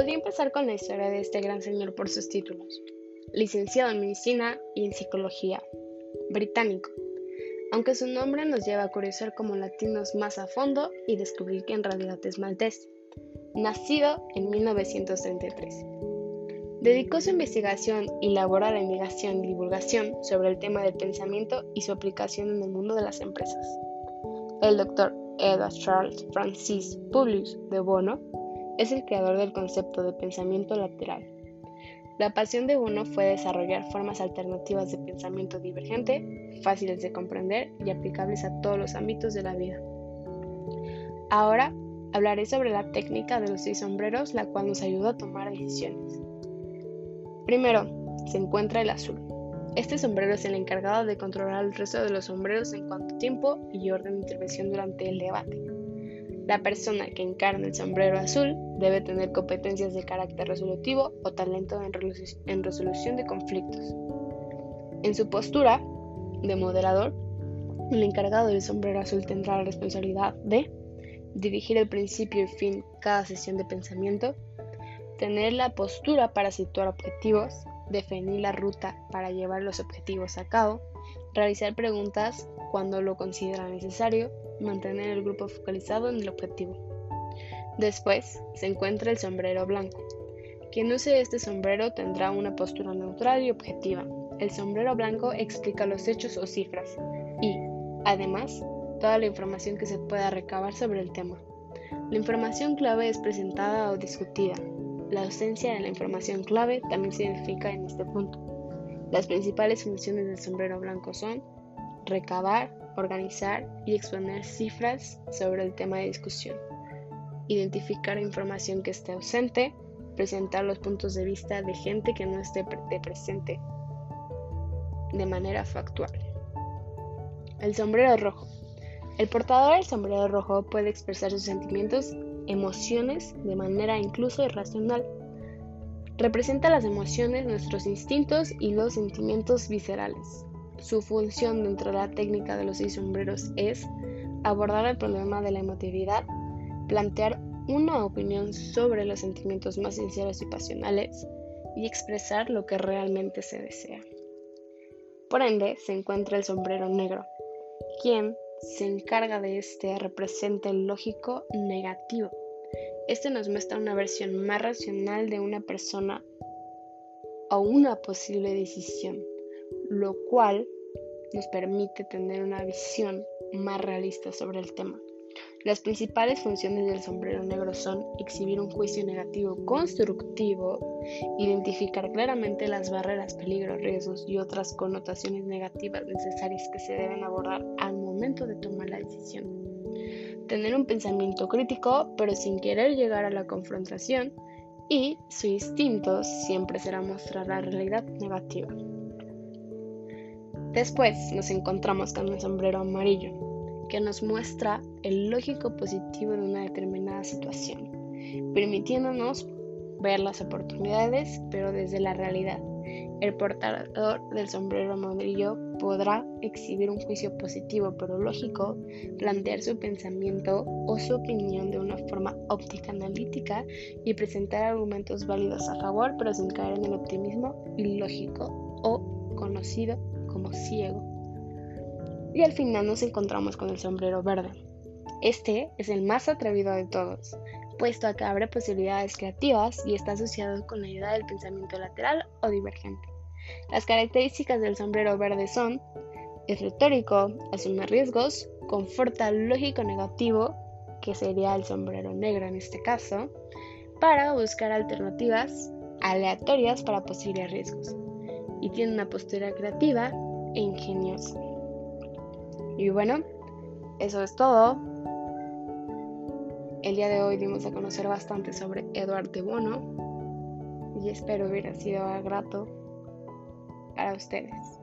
podría empezar con la historia de este gran señor por sus títulos. Licenciado en Medicina y en Psicología. Británico. Aunque su nombre nos lleva a curiosar como latinos más a fondo y descubrir que en realidad es maltés. Nacido en 1933. Dedicó su investigación y labor a investigación y divulgación sobre el tema del pensamiento y su aplicación en el mundo de las empresas. El doctor Edward Charles Francis Publius de Bono es el creador del concepto de pensamiento lateral. La pasión de Bono fue desarrollar formas alternativas de pensamiento divergente, fáciles de comprender y aplicables a todos los ámbitos de la vida. Ahora hablaré sobre la técnica de los seis sombreros, la cual nos ayuda a tomar decisiones. Primero, se encuentra el azul. Este sombrero es el encargado de controlar el resto de los sombreros en cuanto a tiempo y orden de intervención durante el debate. La persona que encarna el sombrero azul debe tener competencias de carácter resolutivo o talento en, resolución de conflictos. En su postura de moderador, el encargado del sombrero azul tendrá la responsabilidad de dirigir el principio y fin cada sesión de pensamiento, tener la postura para situar objetivos, definir la ruta para llevar los objetivos a cabo, realizar preguntas cuando lo considera necesario, mantener el grupo focalizado en el objetivo. Después se encuentra el sombrero blanco. Quien use este sombrero tendrá una postura neutral y objetiva. El sombrero blanco explica los hechos o cifras y, además, toda la información que se pueda recabar sobre el tema. La información clave es presentada o discutida, la ausencia de la información clave también se identifica en este punto. Las principales funciones del sombrero blanco son recabar, organizar y exponer cifras sobre el tema de discusión, identificar información que esté ausente, presentar los puntos de vista de gente que no esté presente de manera factual. El sombrero rojo. El portador del sombrero rojo puede expresar sus sentimientos emociones de manera incluso irracional. Representa las emociones, nuestros instintos y los sentimientos viscerales. Su función dentro de la técnica de los seis sombreros es abordar el problema de la emotividad, plantear una opinión sobre los sentimientos más sinceros y pasionales y expresar lo que realmente se desea. Por ende, se encuentra el sombrero negro, quien se encarga de este representa el lógico negativo. Este nos muestra una versión más racional de una persona o una posible decisión, lo cual nos permite tener una visión más realista sobre el tema. Las principales funciones del sombrero negro son exhibir un juicio negativo constructivo, identificar claramente las barreras, peligros, riesgos y otras connotaciones negativas necesarias que se deben abordar al momento de tomar la decisión. Tener un pensamiento crítico, pero sin querer llegar a la confrontación, y su instinto siempre será mostrar la realidad negativa. Después nos encontramos con el sombrero amarillo, que nos muestra el lógico positivo de una determinada situación, permitiéndonos ver las oportunidades, pero desde la realidad. El portador del sombrero amarillo podrá exhibir un juicio positivo pero lógico, plantear su pensamiento o su opinión de una forma óptica analítica y presentar argumentos válidos a favor pero sin caer en el optimismo ilógico o conocido como ciego. Y al final nos encontramos con el sombrero verde. Este es el más atrevido de todos, puesto a que abre posibilidades creativas y está asociado con la idea del pensamiento lateral o divergente. Las características del sombrero verde son, es retórico, asume riesgos, conforta lógico negativo, que sería el sombrero negro en este caso, para buscar alternativas aleatorias para posibles riesgos, y tiene una postura creativa e ingeniosa. Y bueno, eso es todo. El día de hoy dimos a conocer bastante sobre Eduardo de Bono y espero hubiera sido grato para ustedes.